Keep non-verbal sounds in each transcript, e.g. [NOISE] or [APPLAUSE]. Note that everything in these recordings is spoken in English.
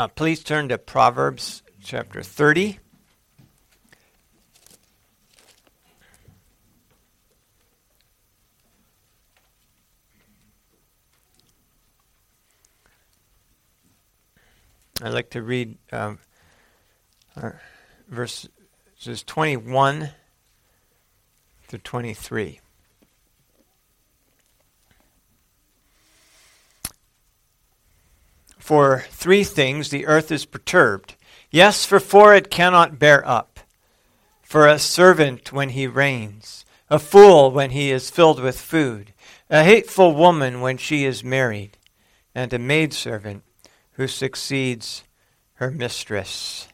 Uh, please turn to Proverbs chapter 30. I'd like to read um, uh, verses 21 through 23. For three things the earth is perturbed. Yes, for four it cannot bear up. For a servant when he reigns, a fool when he is filled with food, a hateful woman when she is married, and a maidservant who succeeds her mistress.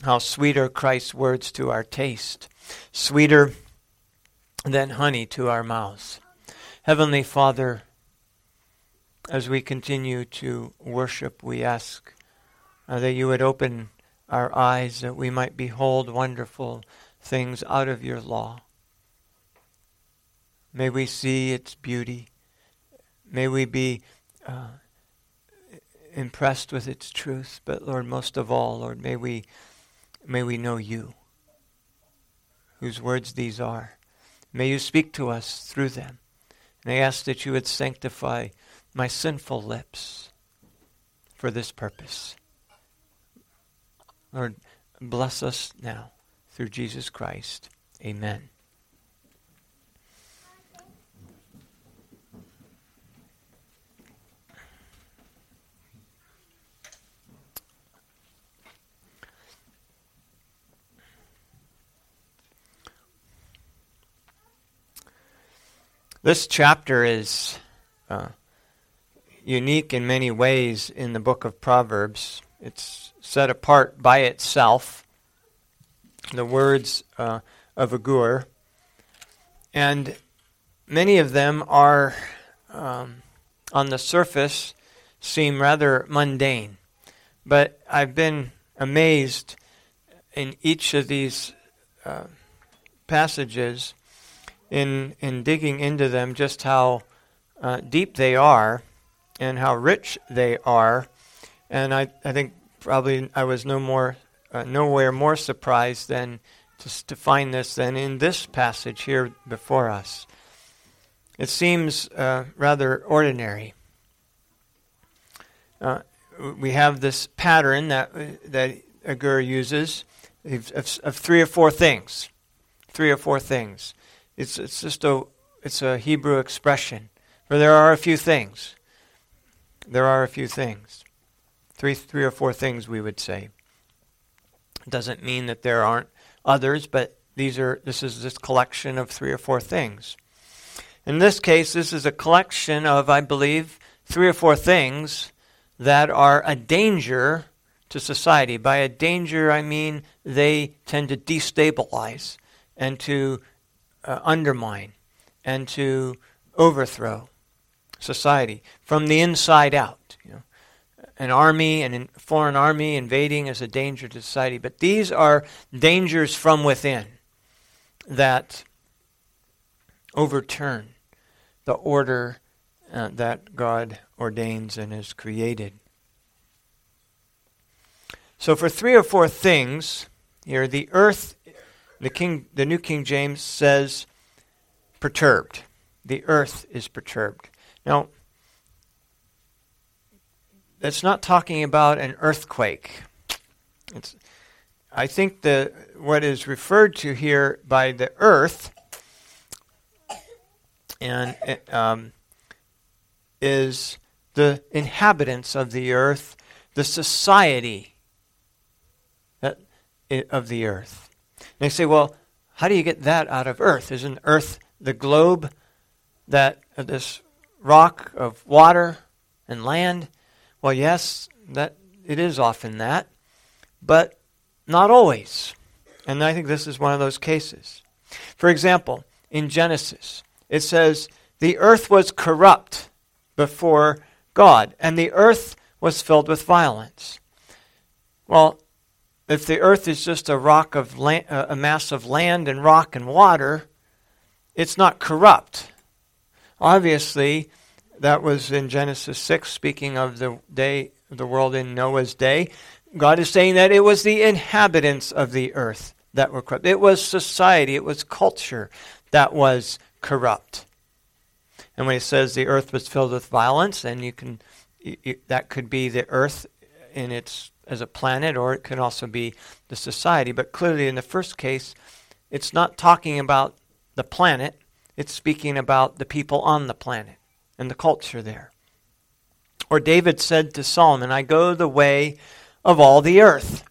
How sweet are Christ's words to our taste, sweeter than honey to our mouths. Heavenly Father, as we continue to worship, we ask uh, that you would open our eyes that we might behold wonderful things out of your law. May we see its beauty. May we be uh, impressed with its truth. But Lord, most of all, Lord, may we may we know you, whose words these are. May you speak to us through them. And I ask that you would sanctify my sinful lips for this purpose. Lord, bless us now through Jesus Christ. Amen. This chapter is uh, unique in many ways in the book of Proverbs. It's set apart by itself, the words uh, of Agur. And many of them are, um, on the surface, seem rather mundane. But I've been amazed in each of these uh, passages in in digging into them just how uh, deep they are and how rich they are. And I, I think probably I was no more uh, nowhere more surprised than just to find this than in this passage here before us. It seems uh, rather ordinary. Uh, we have this pattern that that Agur uses of, of three or four things, three or four things. It's, it's just a, it's a Hebrew expression. For there are a few things. There are a few things. Three, three or four things, we would say. Doesn't mean that there aren't others, but these are, this is this collection of three or four things. In this case, this is a collection of, I believe, three or four things that are a danger to society. By a danger, I mean they tend to destabilize and to uh, undermine and to overthrow society from the inside out. You know, an army, an foreign army invading is a danger to society, but these are dangers from within that overturn the order uh, that God ordains and has created. So, for three or four things here, the earth the, King, the New King James says perturbed. The earth is perturbed. Now, that's not talking about an earthquake. It's, I think the what is referred to here by the earth and um, is the inhabitants of the earth, the society that, of the earth. They say, well, how do you get that out of Earth? Isn't Earth the globe that uh, this rock of water and land? Well, yes, that it is often that, but not always. And I think this is one of those cases. For example, in Genesis, it says, The earth was corrupt before God, and the earth was filled with violence. Well, if the earth is just a rock of a mass of land and rock and water, it's not corrupt. Obviously, that was in Genesis 6, speaking of the day, the world in Noah's day. God is saying that it was the inhabitants of the earth that were corrupt. It was society, it was culture that was corrupt. And when he says the earth was filled with violence, and you can that could be the earth in its as a planet, or it can also be the society. But clearly, in the first case, it's not talking about the planet; it's speaking about the people on the planet and the culture there. Or David said to Solomon, "I go the way of all the earth,"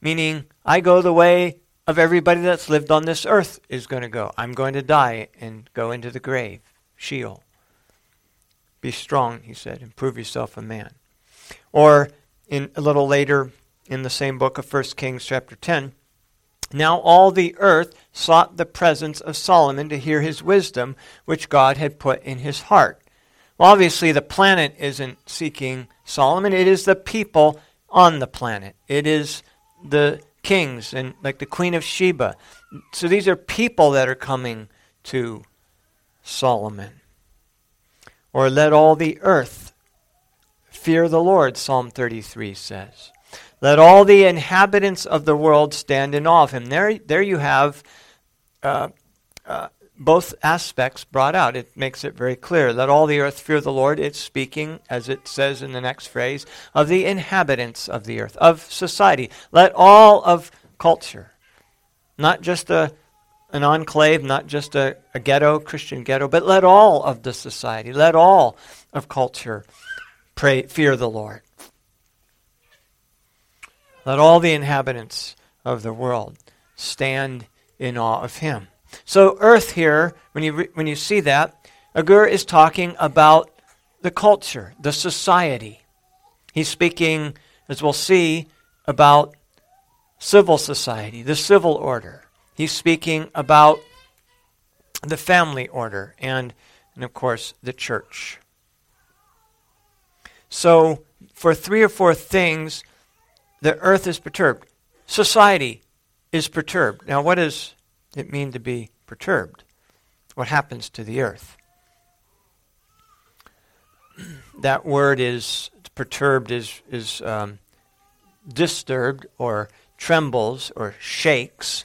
meaning I go the way of everybody that's lived on this earth is going to go. I'm going to die and go into the grave, Sheol. Be strong, he said, and prove yourself a man. Or in a little later in the same book of 1 Kings chapter 10, now all the earth sought the presence of Solomon to hear his wisdom, which God had put in his heart. Well, obviously, the planet isn't seeking Solomon, it is the people on the planet. It is the kings and like the Queen of Sheba. So these are people that are coming to Solomon. Or let all the earth fear the Lord, Psalm 33 says. Let all the inhabitants of the world stand in awe of him. There, there you have uh, uh, both aspects brought out. It makes it very clear. Let all the earth fear the Lord. It's speaking, as it says in the next phrase, of the inhabitants of the earth, of society. Let all of culture, not just a, an enclave, not just a, a ghetto, Christian ghetto, but let all of the society, let all of culture pray, fear the Lord. Let all the inhabitants of the world stand in awe of him. So, earth here, when you, re- when you see that, Agur is talking about the culture, the society. He's speaking, as we'll see, about civil society, the civil order. He's speaking about the family order and, and of course, the church. So, for three or four things, the earth is perturbed. Society is perturbed. Now, what does it mean to be perturbed? What happens to the earth? [CLEARS THROAT] that word is perturbed is is um, disturbed or trembles or shakes,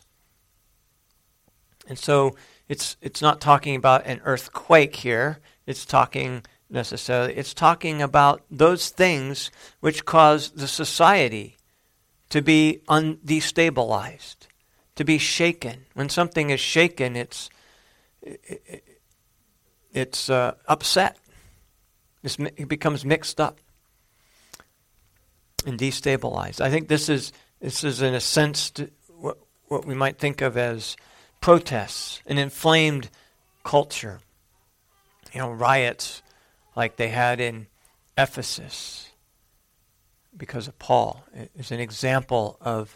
and so it's it's not talking about an earthquake here. It's talking necessarily. It's talking about those things which cause the society to be undestabilized to be shaken. When something is shaken, it's it's uh, upset. It's, it becomes mixed up and destabilized. I think this is this is in a sense what what we might think of as protests, an inflamed culture. You know, riots like they had in Ephesus because of Paul is an example of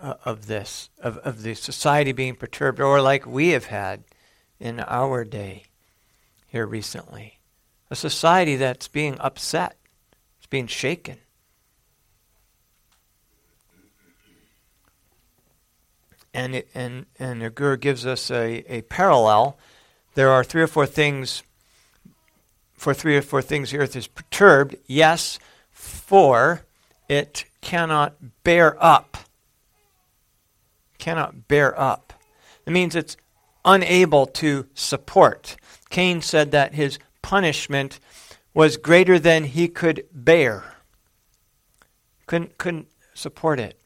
uh, of this, of, of the society being perturbed, or like we have had in our day here recently. A society that's being upset, it's being shaken. And, it, and, and Agur gives us a, a parallel. There are three or four things, for three or four things, the earth is perturbed. Yes, for it cannot bear up cannot bear up. It means it's unable to support. Cain said that his punishment was greater than he could bear. Couldn't, couldn't support it.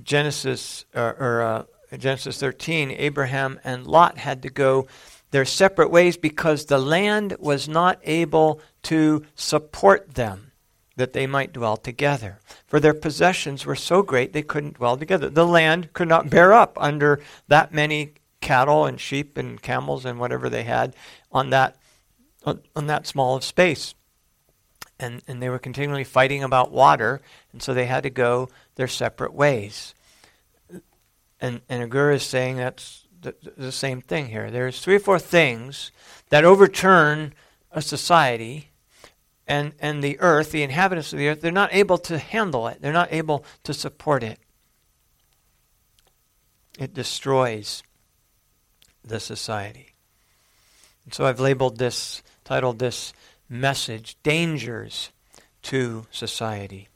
Genesis uh, or uh, Genesis 13, Abraham and Lot had to go their separate ways because the land was not able to support them that they might dwell together. For their possessions were so great they couldn't dwell together. The land could not bear up under that many cattle and sheep and camels and whatever they had on that on, that small of space. And, and they were continually fighting about water, and so they had to go their separate ways. And, and Agur is saying that's the, the same thing here. There's three or four things that overturn a society and, and the earth, the inhabitants of the earth, they're not able to handle it. They're not able to support it. It destroys the society. And so I've labeled this, titled this message, Dangers to Society.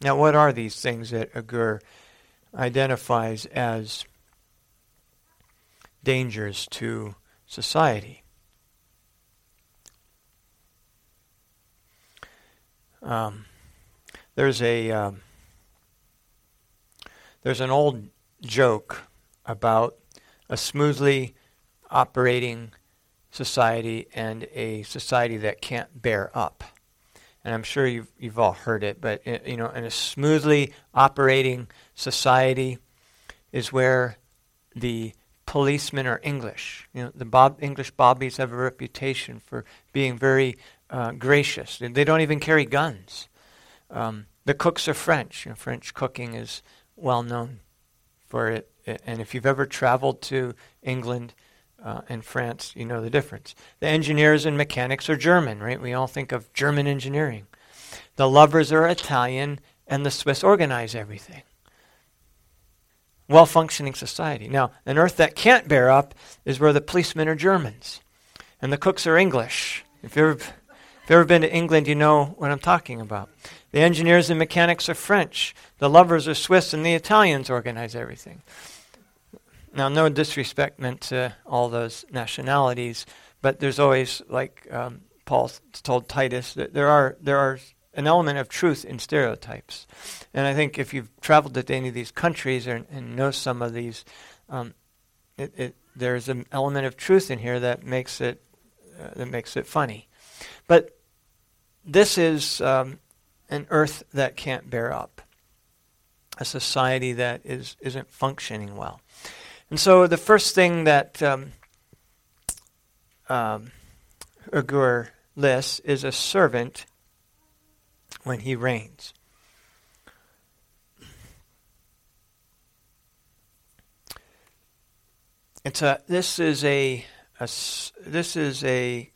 Now, what are these things that Agur identifies as dangers to society? Um, there's a um, there's an old joke about a smoothly operating society and a society that can't bear up. And I'm sure you've, you've all heard it, but uh, you know, in a smoothly operating society is where the policemen are English. You know, the Bob, English bobbies have a reputation for being very uh, gracious. They don't even carry guns. Um, the cooks are French. You know, French cooking is well known for it. And if you've ever traveled to England uh, and France, you know the difference. The engineers and mechanics are German, right? We all think of German engineering. The lovers are Italian, and the Swiss organize everything. Well functioning society. Now, an earth that can't bear up is where the policemen are Germans and the cooks are English. If ever, if you've ever been to England, you know what I'm talking about. The engineers and mechanics are French. The lovers are Swiss, and the Italians organize everything. Now, no disrespect meant to all those nationalities, but there's always, like um, Paul told Titus, that there are there are an element of truth in stereotypes. And I think if you've traveled to any of these countries or, and know some of these, um, it, it, there's an element of truth in here that makes it uh, that makes it funny. But this is um, an earth that can't bear up, a society that is, isn't functioning well. And so the first thing that um, um, Agur lists is a servant when he reigns. It's a. This is a. a this is a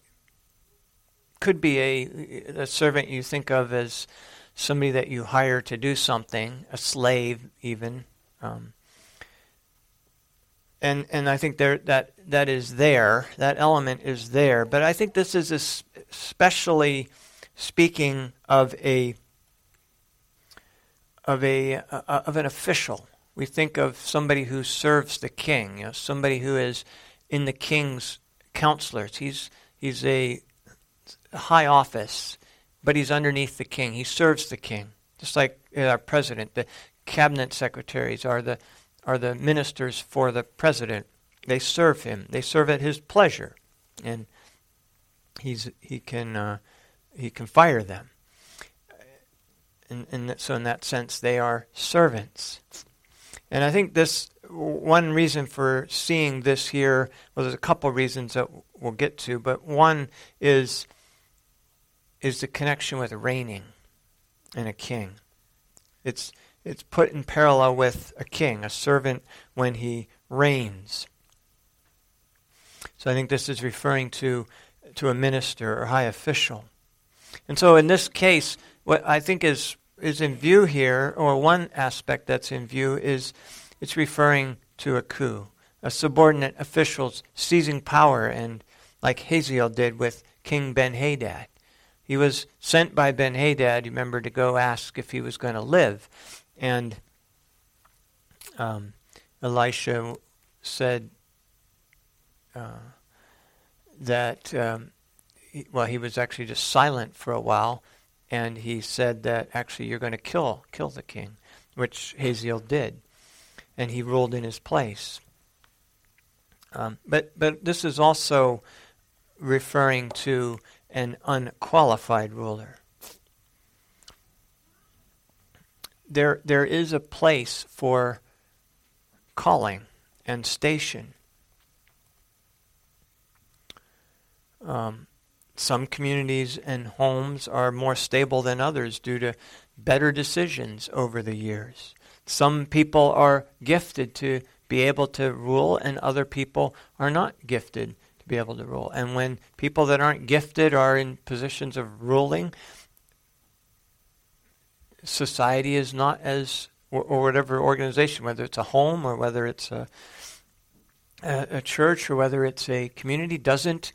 could be a, a servant you think of as somebody that you hire to do something, a slave even. Um, and and I think there that that is there. That element is there. But I think this is especially speaking of a of a uh, of an official. We think of somebody who serves the king. You know, somebody who is in the king's counselors. He's he's a high office, but he's underneath the king. He serves the king, just like our president. The cabinet secretaries are the are the ministers for the president. They serve him. They serve at his pleasure, and he's he can uh, he can fire them. And, and so, in that sense, they are servants. And I think this one reason for seeing this here, well, there's a couple reasons that we'll get to, but one is is the connection with reigning and a king. It's, it's put in parallel with a king, a servant when he reigns. So I think this is referring to, to a minister or high official. And so in this case, what I think is, is in view here, or one aspect that's in view, is it's referring to a coup, a subordinate officials seizing power, and like Hazael did with King Ben Hadad. He was sent by Ben Hadad, you remember, to go ask if he was going to live. And um, Elisha said uh, that, um, he, well, he was actually just silent for a while, and he said that actually you're going to kill kill the king, which Hazael did, and he ruled in his place. Um, but but this is also referring to an unqualified ruler. There, there is a place for calling and station. Um, some communities and homes are more stable than others due to better decisions over the years. Some people are gifted to be able to rule, and other people are not gifted to be able to rule. And when people that aren't gifted are in positions of ruling, society is not as, or, or whatever organization, whether it's a home or whether it's a, a, a church or whether it's a community, doesn't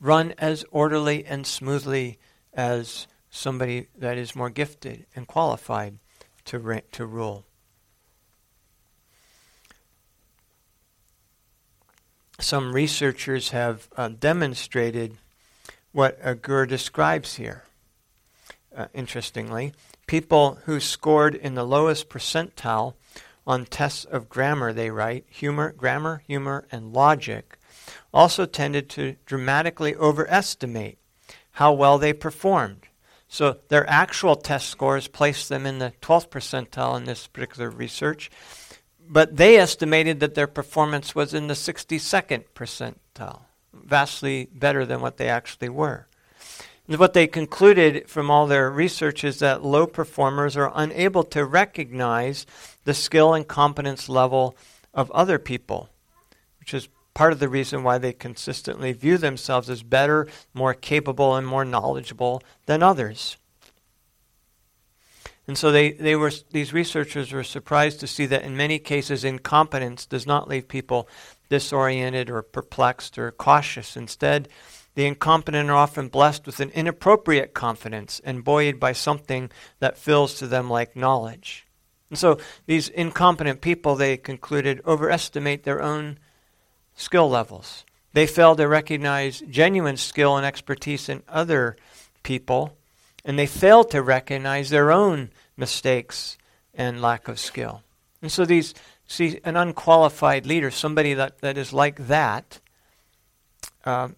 run as orderly and smoothly as somebody that is more gifted and qualified to, ra- to rule. Some researchers have uh, demonstrated what Agur describes here. Uh, interestingly, people who scored in the lowest percentile on tests of grammar, they write, humor, grammar, humor, and logic, also tended to dramatically overestimate how well they performed. So their actual test scores placed them in the 12th percentile in this particular research, but they estimated that their performance was in the 62nd percentile, vastly better than what they actually were. And what they concluded from all their research is that low performers are unable to recognize the skill and competence level of other people, which is part of the reason why they consistently view themselves as better, more capable, and more knowledgeable than others. And so they, they were, these researchers were surprised to see that in many cases, incompetence does not leave people disoriented or perplexed or cautious. Instead, the incompetent are often blessed with an inappropriate confidence and buoyed by something that feels to them like knowledge. And so these incompetent people, they concluded, overestimate their own skill levels. They fail to recognize genuine skill and expertise in other people, and they fail to recognize their own mistakes and lack of skill. And so these see an unqualified leader, somebody that, that is like that, uh,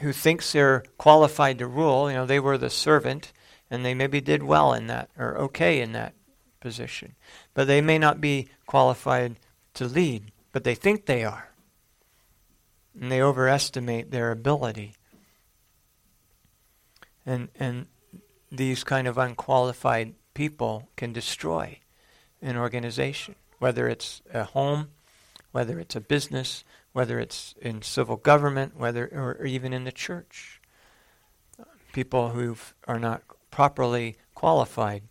who thinks they're qualified to rule, you know, they were the servant, and they maybe did well in that, or okay in that position. But they may not be qualified to lead, but they think they are and they overestimate their ability. And, and these kind of unqualified people can destroy an organization, whether it's a home, whether it's a business, whether it's in civil government, whether or, or even in the church. People who are not properly qualified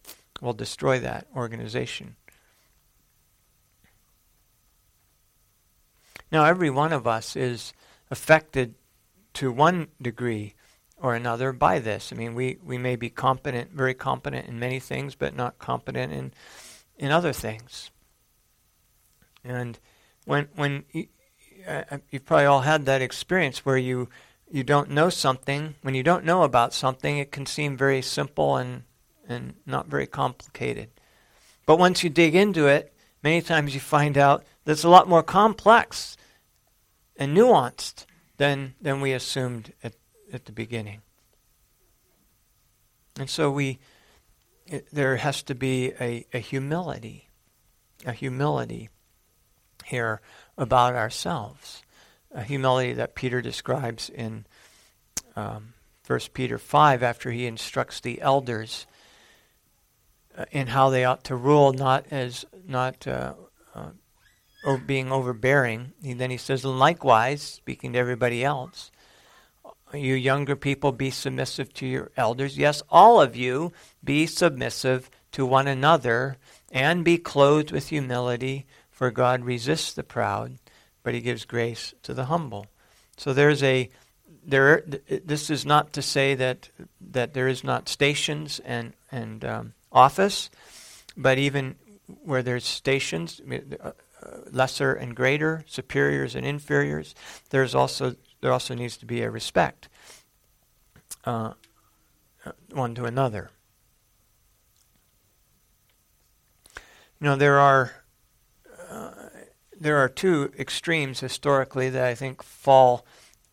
will destroy that organization. Now, every one of us is affected to one degree or another by this. I mean, we, we may be competent, very competent in many things, but not competent in, in other things. And when, when you, uh, you've probably all had that experience where you, you don't know something, when you don't know about something, it can seem very simple and, and not very complicated. But once you dig into it, many times you find out that it's a lot more complex and nuanced than, than we assumed at, at the beginning. And so we, it, there has to be a, a humility, a humility here about ourselves, a humility that Peter describes in um, 1 Peter 5 after he instructs the elders uh, in how they ought to rule, not as not uh, uh, being overbearing. And then he says, likewise, speaking to everybody else, you younger people be submissive to your elders. Yes, all of you be submissive to one another and be clothed with humility, for God resists the proud, but he gives grace to the humble. So there's a there. This is not to say that that there is not stations and and um, office, but even where there's stations, lesser and greater, superiors and inferiors. There's also there also needs to be a respect uh, one to another. You know there are uh, there are two extremes historically that I think fall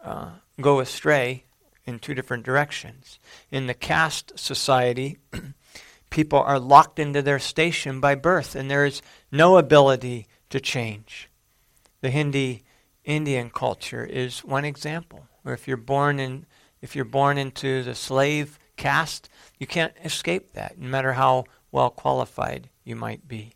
uh, go astray in two different directions. In the caste society, [CLEARS THROAT] people are locked into their station by birth, and there is no ability to change. The Hindi Indian culture is one example. Where if you're born in if you're born into the slave caste, you can't escape that, no matter how well qualified you might be.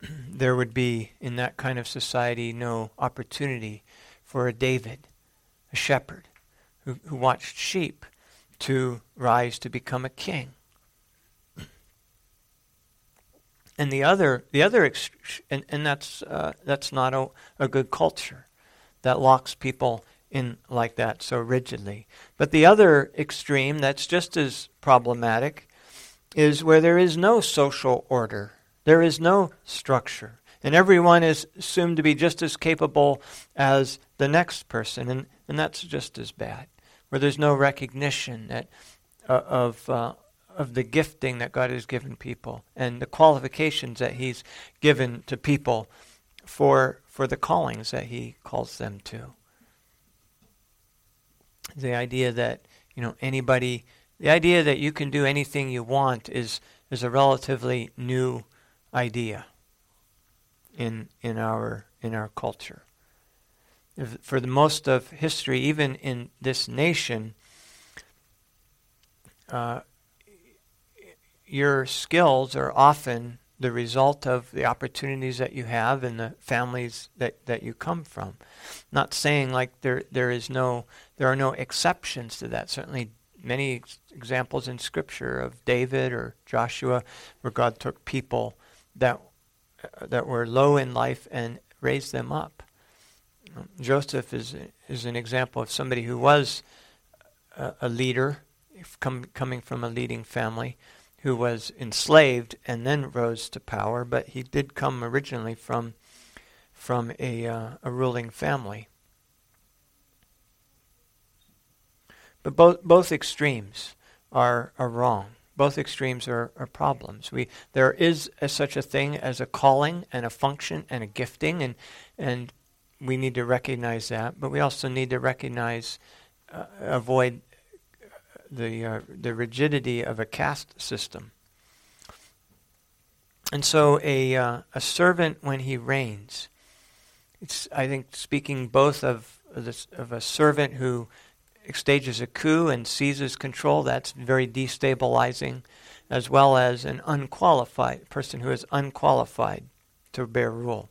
[CLEARS THROAT] there would be in that kind of society no opportunity for a David, a shepherd, who, who watched sheep to rise to become a king. And the other, the other, and, and that's uh, that's not a, a good culture that locks people in like that so rigidly. But the other extreme that's just as problematic is where there is no social order, there is no structure, and everyone is assumed to be just as capable as the next person, and, and that's just as bad. Where there's no recognition that, uh, of, uh, of the gifting that God has given people and the qualifications that He's given to people for, for the callings that He calls them to. The idea that you know anybody, the idea that you can do anything you want is is a relatively new idea in in our in our culture. If, for the most of history, even in this nation, uh, your skills are often the result of the opportunities that you have and the families that, that you come from. Not saying like there there is no there are no exceptions to that. Certainly many ex- examples in scripture of David or Joshua where God took people that uh, that were low in life and raised them up. Joseph is is an example of somebody who was a, a leader, com- coming from a leading family, who was enslaved and then rose to power. But he did come originally from from a uh, a ruling family. But both both extremes are are wrong both extremes are, are problems. We, there is a, such a thing as a calling and a function and a gifting, and, and we need to recognize that. But we also need to recognize, uh, avoid the, uh, the rigidity of a caste system. And so a, uh, a servant, when he reigns, it's, I think, speaking both of, this, of a servant who stages a coup and seizes control, that's very destabilizing, as well as an unqualified person who is unqualified to bear rule.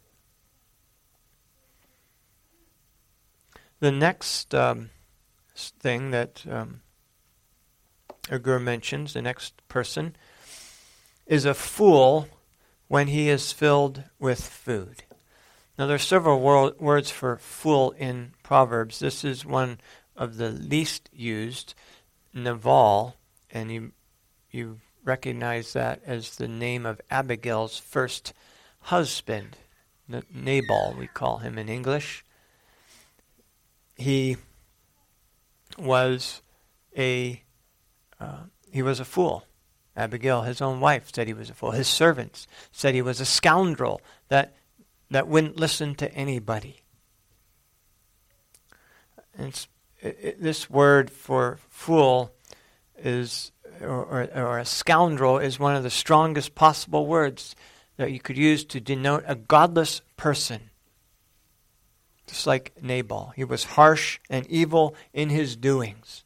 The next um, thing that um, Agur mentions, the next person, is a fool when he is filled with food. Now, there are several wor- words for fool in Proverbs. This is one of the least used, Naval, and you you recognize that as the name of Abigail's first husband, Nabal, we call him in English. He was a uh, he was a fool. Abigail, his own wife, said he was a fool. His servants said he was a scoundrel that that wouldn't listen to anybody. It's it, this word for fool is, or, or, or a scoundrel, is one of the strongest possible words that you could use to denote a godless person. Just like Nabal. He was harsh and evil in his doings.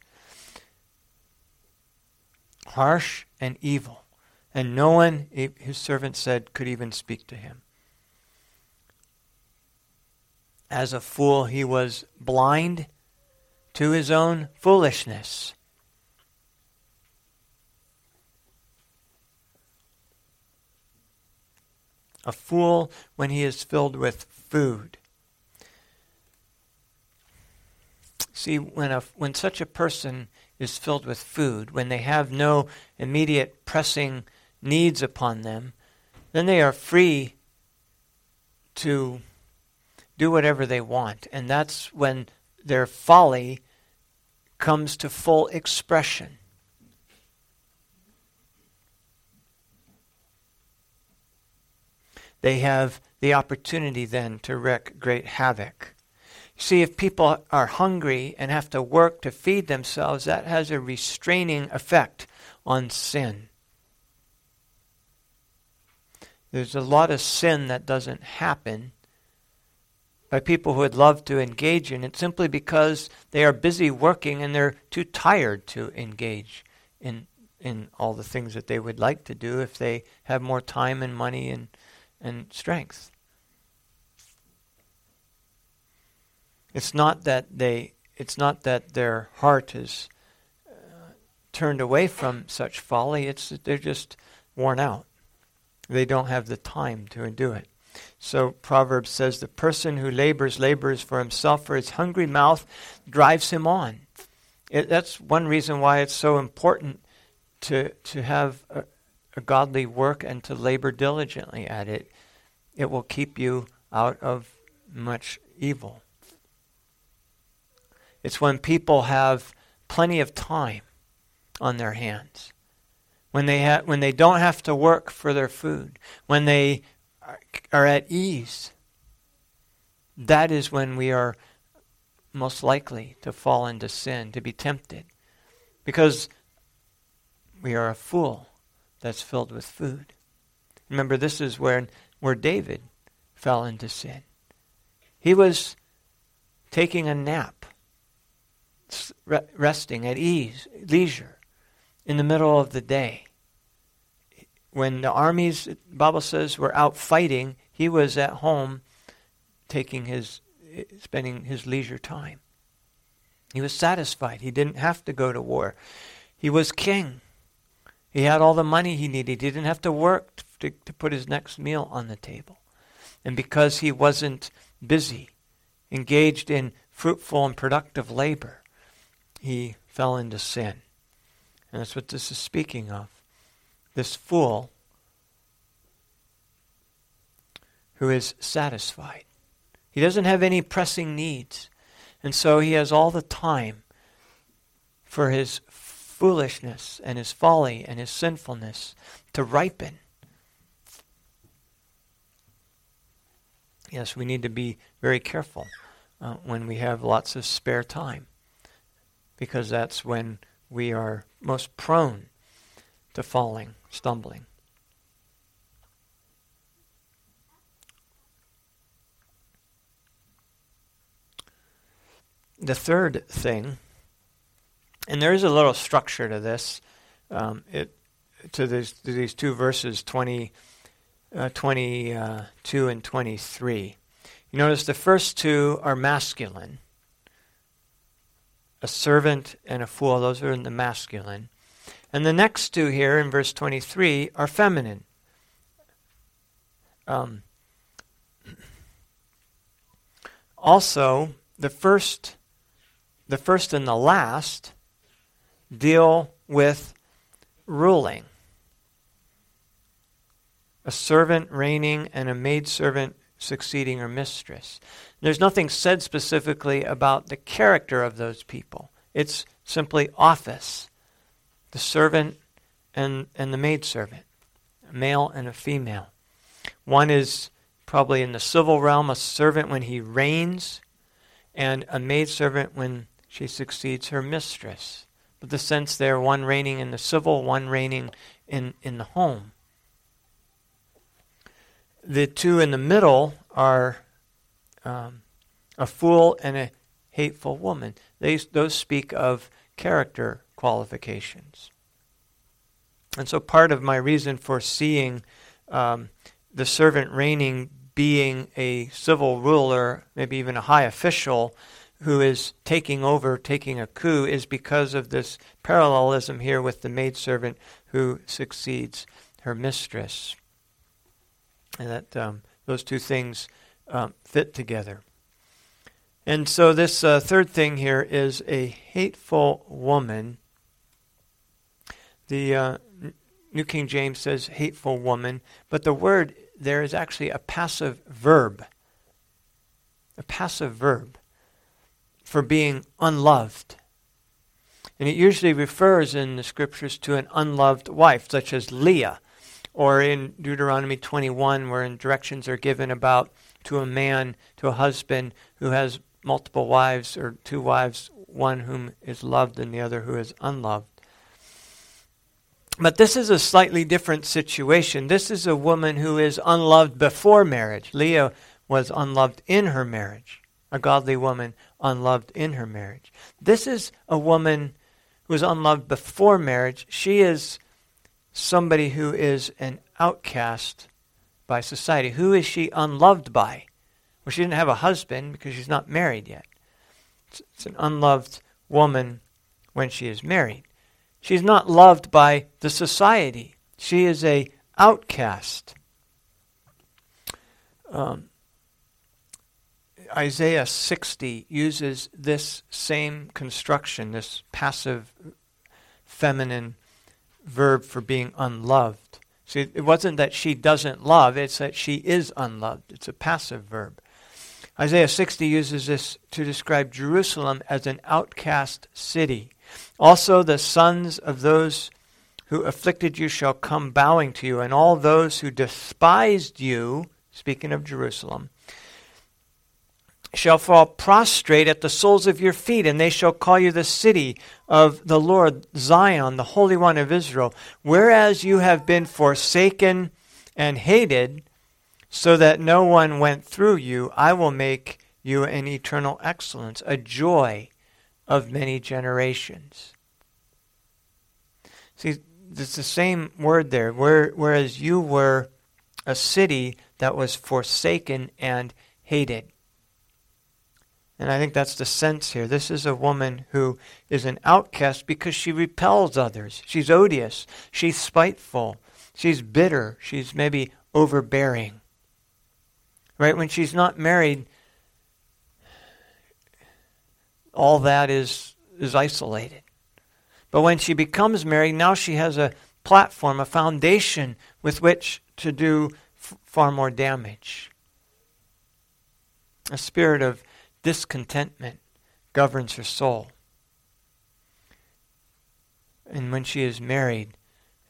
Harsh and evil. And no one, his servant said, could even speak to him. As a fool, he was blind to his own foolishness. A fool when he is filled with food. See, when, a, when such a person is filled with food, when they have no immediate pressing needs upon them, then they are free to do whatever they want. And that's when their folly comes to full expression. They have the opportunity then to wreak great havoc. See, if people are hungry and have to work to feed themselves, that has a restraining effect on sin. There's a lot of sin that doesn't happen by people who would love to engage in it simply because they are busy working and they're too tired to engage in in all the things that they would like to do if they have more time and money and and strength. It's not that they it's not that their heart is uh, turned away from such folly, it's that they're just worn out. They don't have the time to do it. So Proverbs says the person who labors labors for himself, for his hungry mouth drives him on. It, that's one reason why it's so important to to have a, a godly work and to labor diligently at it. It will keep you out of much evil. It's when people have plenty of time on their hands. When they, ha- when they don't have to work for their food. When they are at ease. That is when we are most likely to fall into sin, to be tempted. Because we are a fool that's filled with food. Remember, this is where, where David fell into sin. He was taking a nap, resting at ease, leisure, in the middle of the day. When the armies, the Bible says, were out fighting, he was at home taking his, spending his leisure time. He was satisfied. He didn't have to go to war. He was king. He had all the money he needed. He didn't have to work to, to put his next meal on the table. And because he wasn't busy, engaged in fruitful and productive labor, he fell into sin. And that's what this is speaking of. This fool who is satisfied. He doesn't have any pressing needs. And so he has all the time for his foolishness and his folly and his sinfulness to ripen yes, we need to be very careful uh, when we have lots of spare time, because that's when we are most prone to falling, stumbling. The third thing, and there is a little structure to this, um, it, to, this, to these two verses, 20 uh, 22 and 23. You notice the first two are masculine. A servant and a fool, those are in the masculine. And the next two here in verse 23 are feminine. Um, also, the first, the first and the last deal with ruling a servant reigning and a maidservant succeeding her mistress. There's nothing said specifically about the character of those people. It's simply office. The servant and, and the maidservant, a male and a female. One is probably in the civil realm, a servant when he reigns, and a maidservant when she succeeds her mistress. But the sense there, one reigning in the civil, one reigning in, in the home. The two in the middle are um, a fool and a hateful woman. They, those speak of character qualifications. And so part of my reason for seeing um, the servant reigning being a civil ruler, maybe even a high official, who is taking over, taking a coup, is because of this parallelism here with the maidservant who succeeds her mistress and that um, those two things um, fit together. And so, this uh, third thing here is a hateful woman. The uh, New King James says hateful woman, but the word there is actually a passive verb. A passive verb for being unloved. And it usually refers in the scriptures to an unloved wife, such as Leah or in Deuteronomy 21, where directions are given about to a man, to a husband who has multiple wives, or two wives, one whom is loved and the other who is unloved. But this is a slightly different situation. This is a woman who is unloved before marriage. Leah was unloved in her marriage, a godly woman unloved in her marriage. This is a woman who is unloved before marriage. She is somebody who is an outcast by society. Who is she unloved by? Well, she didn't have a husband because she's not married yet. It's, it's an unloved woman when she is married. She's not loved by the society. She is a outcast. Um, Isaiah 60 uses this same construction, this passive feminine verb for being unloved. See, it wasn't that she doesn't love, it's that she is unloved. It's a passive verb. Isaiah 60 uses this to describe Jerusalem as an outcast city. Also, the sons of those who afflicted you shall come bowing to you, and all those who despised you, speaking of Jerusalem, shall fall prostrate at the soles of your feet, and they shall call you the city of the Lord, Zion, the Holy One of Israel. Whereas you have been forsaken and hated, so that no one went through you, I will make you an eternal excellence, a joy of many generations. See, it's the same word there. Where, whereas you were a city that was forsaken and hated. And I think that's the sense here. This is a woman who is an outcast because she repels others. She's odious. She's spiteful. She's bitter. She's maybe overbearing. Right? When she's not married, all that is, is isolated. But when she becomes married, now she has a platform, a foundation with which to do f- far more damage. A spirit of discontentment governs her soul. And when she is married,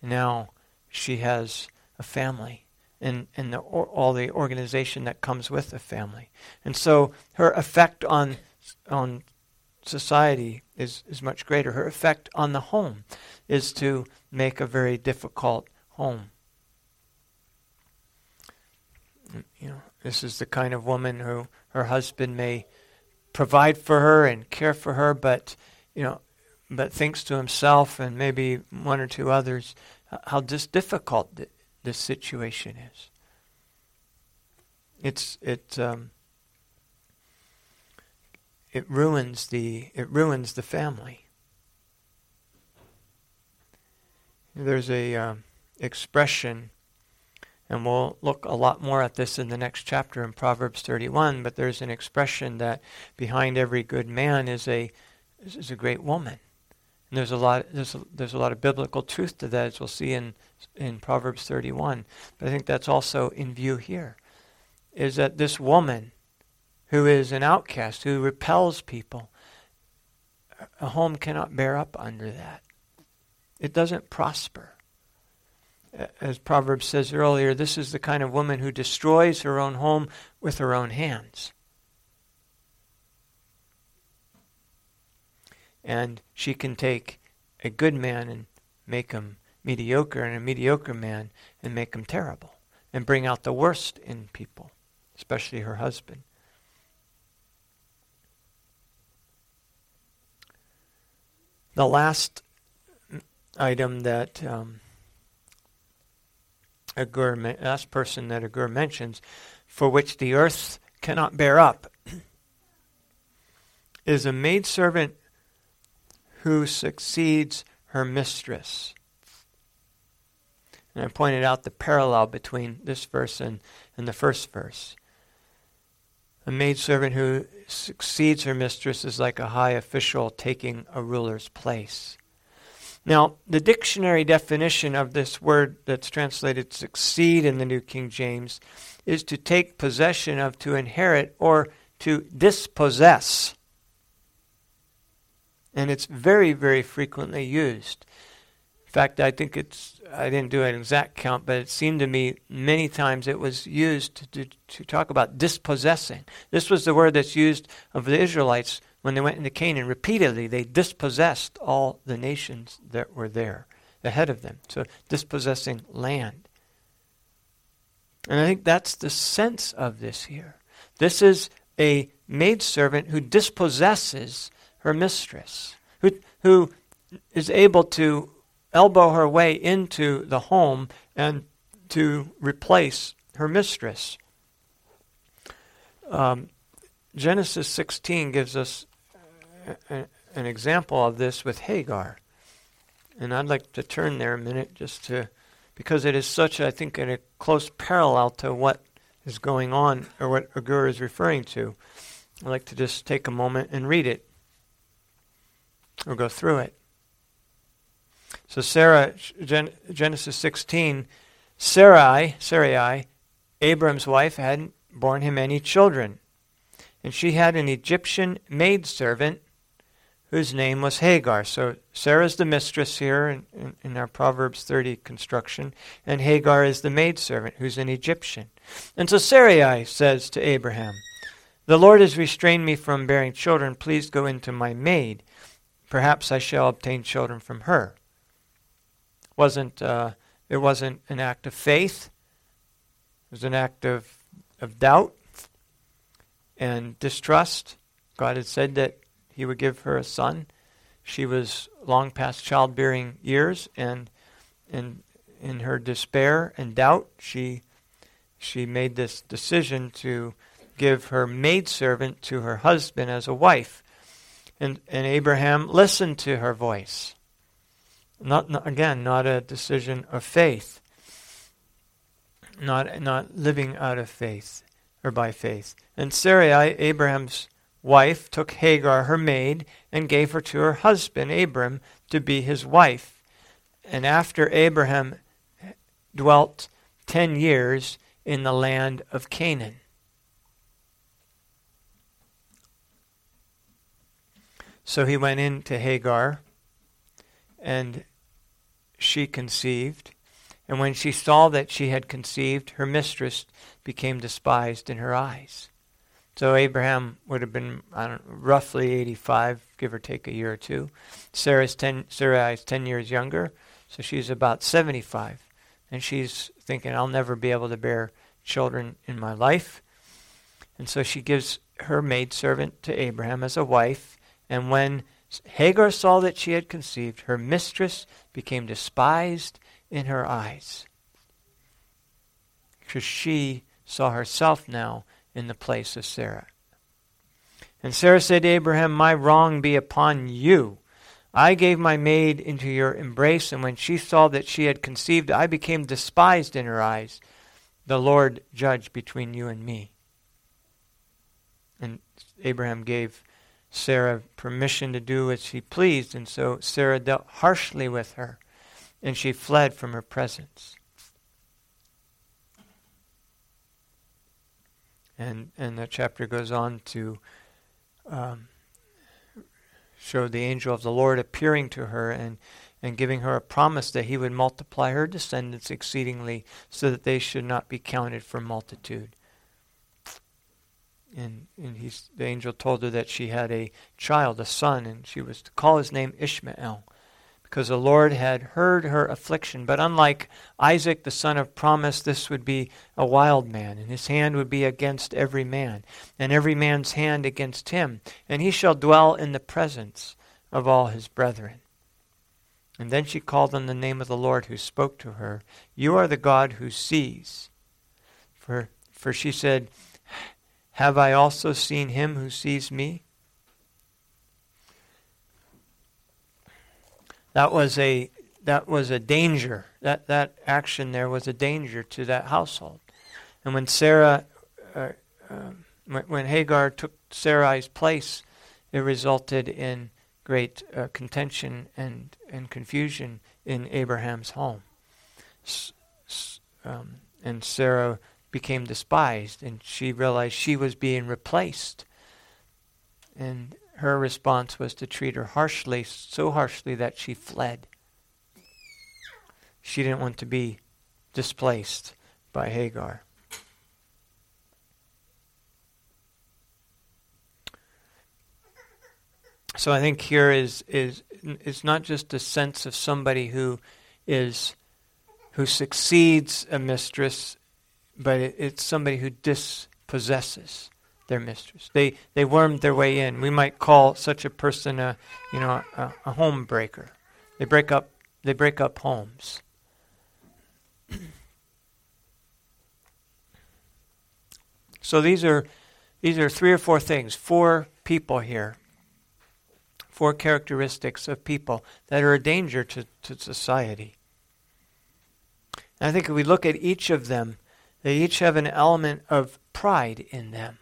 now she has a family and, and the, all the organization that comes with the family. And so her effect on, on society is, is much greater. Her effect on the home is to make a very difficult home. You know, this is the kind of woman who her husband may provide for her and care for her, but you know, but thinks to himself and maybe one or two others how just difficult th- this situation is. It's it um, it ruins the it ruins the family. There's a um, expression and we'll look a lot more at this in the next chapter in Proverbs 31. But there's an expression that behind every good man is a is a great woman. And there's a lot there's a, there's a lot of biblical truth to that, as we'll see in in Proverbs 31. But I think that's also in view here, is that this woman, who is an outcast, who repels people, a home cannot bear up under that. It doesn't prosper as Proverbs says earlier, this is the kind of woman who destroys her own home with her own hands. And she can take a good man and make him mediocre, and a mediocre man and make him terrible, and bring out the worst in people, especially her husband. The last item that um, Agur, last person that Agur mentions, for which the earth cannot bear up, [CLEARS THROAT] is a maidservant who succeeds her mistress. And I pointed out the parallel between this verse and, and the first verse. A maidservant who succeeds her mistress is like a high official taking a ruler's place. Now, the dictionary definition of this word that's translated succeed in the New King James is to take possession of, to inherit, or to dispossess. And it's very, very frequently used. In fact, I think it's, I didn't do an exact count, but it seemed to me many times it was used to, to talk about dispossessing. This was the word that's used of the Israelites when they went into Canaan, repeatedly they dispossessed all the nations that were there ahead of them. So dispossessing land. And I think that's the sense of this here. This is a maidservant who dispossesses her mistress, who, who is able to elbow her way into the home and to replace her mistress. Um, Genesis 16 gives us a, an example of this with Hagar. And I'd like to turn there a minute just to because it is such, I think, a close parallel to what is going on or what Agur is referring to. I'd like to just take a moment and read it or go through it. So Sarah, Gen- Genesis 16, Sarai, Sarai, Abram's wife, hadn't borne him any children. And she had an Egyptian maidservant whose name was Hagar. So Sarah's the mistress here in, in, in, our Proverbs 30 construction, and Hagar is the maidservant who's an Egyptian. And so Sarai says to Abraham, The Lord has restrained me from bearing children. Please go into my maid. Perhaps I shall obtain children from her. Wasn't, uh, it wasn't an act of faith, it was an act of, of doubt and distrust. God had said that he would give her a son. She was long past childbearing years, and in, in her despair and doubt, she, she made this decision to give her maidservant to her husband as a wife. And, and Abraham listened to her voice. Not, not, again, not a decision of faith, not, not living out of faith or by faith. And Sarai, Abraham's wife, took Hagar, her maid, and gave her to her husband, Abram, to be his wife. And after Abraham dwelt ten years in the land of Canaan. So he went in to Hagar, and she conceived. And when she saw that she had conceived, her mistress became despised in her eyes. So Abraham would have been know, roughly 85, give or take a year or two. Sarah's 10, Sarah is 10 years younger, so she's about 75. And she's thinking, I'll never be able to bear children in my life. And so she gives her maidservant to Abraham as a wife. And when Hagar saw that she had conceived, her mistress became despised in her eyes. Because she saw herself now in the place of Sarah. And Sarah said to Abraham, My wrong be upon you. I gave my maid into your embrace, and when she saw that she had conceived, I became despised in her eyes. The Lord judge between you and me. And Abraham gave Sarah permission to do as she pleased, and so Sarah dealt harshly with her, and she fled from her presence. And, and the chapter goes on to um, show the angel of the Lord appearing to her and, and giving her a promise that he would multiply her descendants exceedingly so that they should not be counted for multitude. And, and he's, the angel told her that she had a child, a son, and she was to call his name Ishmael because the Lord had heard her affliction. But unlike Isaac, the son of promise, this would be a wild man, and his hand would be against every man, and every man's hand against him. And he shall dwell in the presence of all his brethren. And then she called on the name of the Lord who spoke to her, You are the God who sees. For, for she said, Have I also seen him who sees me? That was a that was a danger. That that action there was a danger to that household. And when Sarah, uh, uh, when, when, Hagar took Sarai's place, it resulted in great uh, contention and and confusion in Abraham's home. S- s- um, and Sarah became despised, and she realized she was being replaced. And her response was to treat her harshly, so harshly that she fled. She didn't want to be displaced by Hagar. So I think here is is it's not just a sense of somebody who is who succeeds a mistress, but it, it's somebody who dispossesses their mistress. They they wormed their way in. We might call such a person a you know a, a home breaker. They break up they break up homes. [CLEARS THROAT] so these are these are three or four things, four people here. Four characteristics of people that are a danger to, to society. And I think if we look at each of them, they each have an element of pride in them.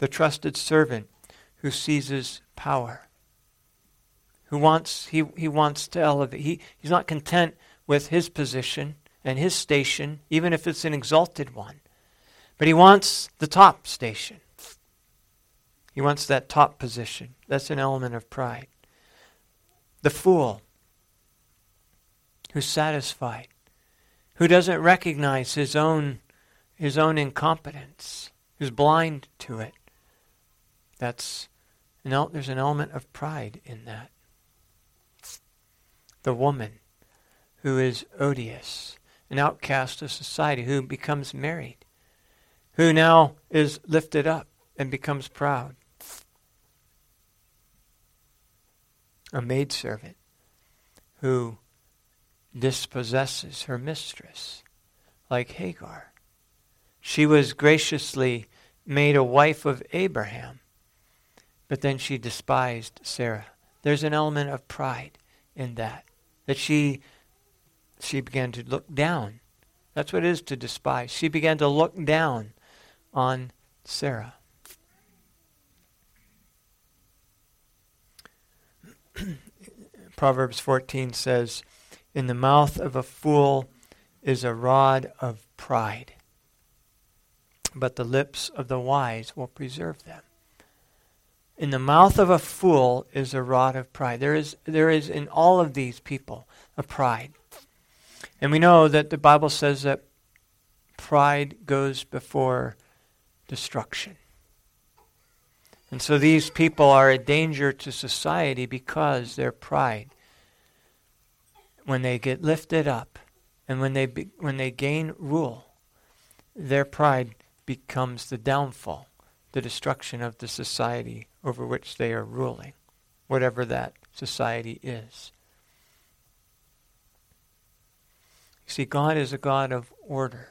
The trusted servant who seizes power, who wants he, he wants to elevate. He, he's not content with his position and his station, even if it's an exalted one. But he wants the top station. He wants that top position. That's an element of pride. The fool who's satisfied, who doesn't recognize his own his own incompetence, who's blind to it. That's an el- there's an element of pride in that. The woman who is odious, an outcast of society, who becomes married, who now is lifted up and becomes proud. A maidservant who dispossesses her mistress, like Hagar. She was graciously made a wife of Abraham, but then she despised Sarah. There's an element of pride in that, that she, she began to look down. That's what it is to despise. She began to look down on Sarah. [CLEARS THROAT] Proverbs 14 says, in the mouth of a fool is a rod of pride, but the lips of the wise will preserve them. In the mouth of a fool is a rod of pride. There is, there is in all of these people a pride. And we know that the Bible says that pride goes before destruction. And so these people are a danger to society because their pride when they get lifted up and when they, be, when they gain rule, their pride becomes the downfall, the destruction of the society over which they are ruling, whatever that society is. You see, God is a God of order.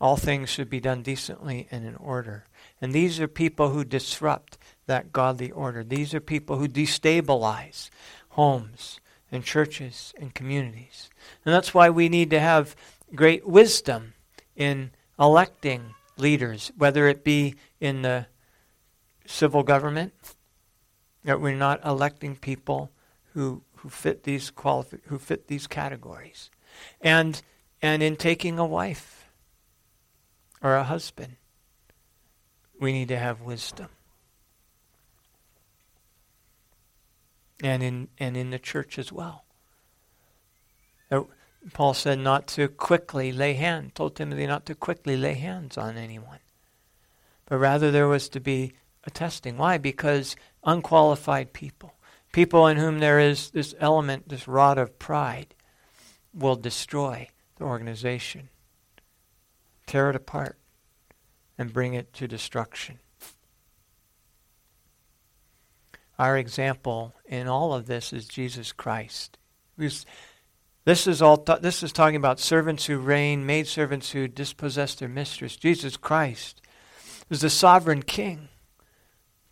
All things should be done decently and in order. And these are people who disrupt that godly order. These are people who destabilize homes, and churches and communities. And that's why we need to have great wisdom in electing leaders, whether it be in the civil government, that we're not electing people who, who fit these qualifi- who fit these categories. And and in taking a wife or a husband, we need to have wisdom. and in, and in the church as well. Paul said not to quickly lay hands, told Timothy not to quickly lay hands on anyone. But rather there was to be a testing. Why? Because unqualified people, people in whom there is this element, this rod of pride, will destroy the organization, tear it apart, and bring it to destruction. Our example in all of this is Jesus Christ. This is all. this is talking about servants who reign, maid servants who dispossess their mistress. Jesus Christ is the sovereign King,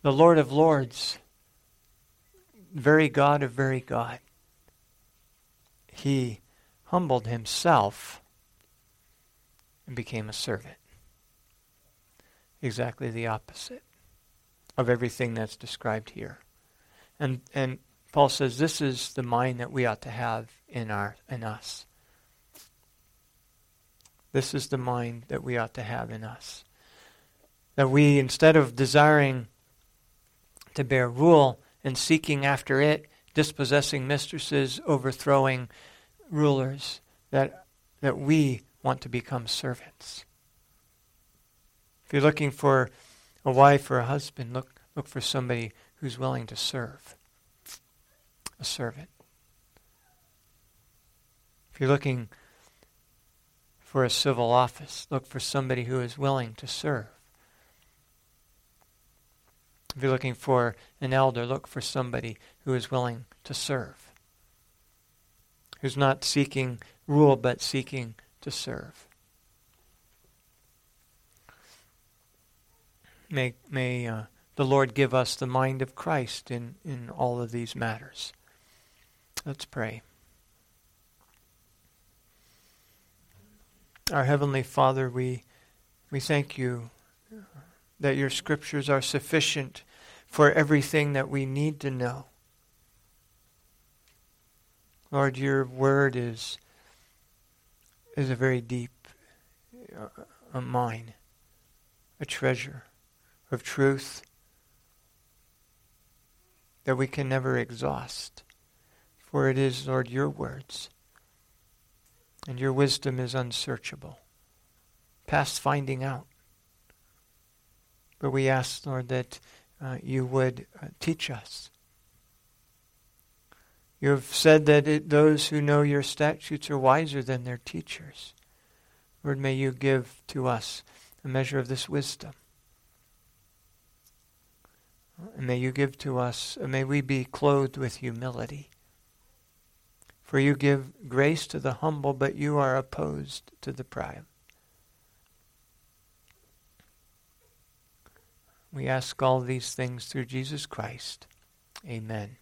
the Lord of Lords, very God of very God. He humbled himself and became a servant. Exactly the opposite of everything that's described here. And, and Paul says this is the mind that we ought to have in, our, in us. This is the mind that we ought to have in us. That we, instead of desiring to bear rule and seeking after it, dispossessing mistresses, overthrowing rulers, that, that we want to become servants. If you're looking for a wife or a husband, look, look for somebody who's willing to serve. A servant. If you're looking for a civil office, look for somebody who is willing to serve. If you're looking for an elder, look for somebody who is willing to serve. Who's not seeking rule, but seeking to serve. May, may uh, the Lord give us the mind of Christ in, in all of these matters. Let's pray. Our Heavenly Father, we, we thank you that your scriptures are sufficient for everything that we need to know. Lord, your word is, is a very deep uh, a mine, a treasure of truth that we can never exhaust. For it is, Lord, your words. And your wisdom is unsearchable, past finding out. But we ask, Lord, that uh, you would uh, teach us. You have said that it, those who know your statutes are wiser than their teachers. Lord, may you give to us a measure of this wisdom. And may you give to us, may we be clothed with humility. For you give grace to the humble, but you are opposed to the proud. We ask all these things through Jesus Christ. Amen.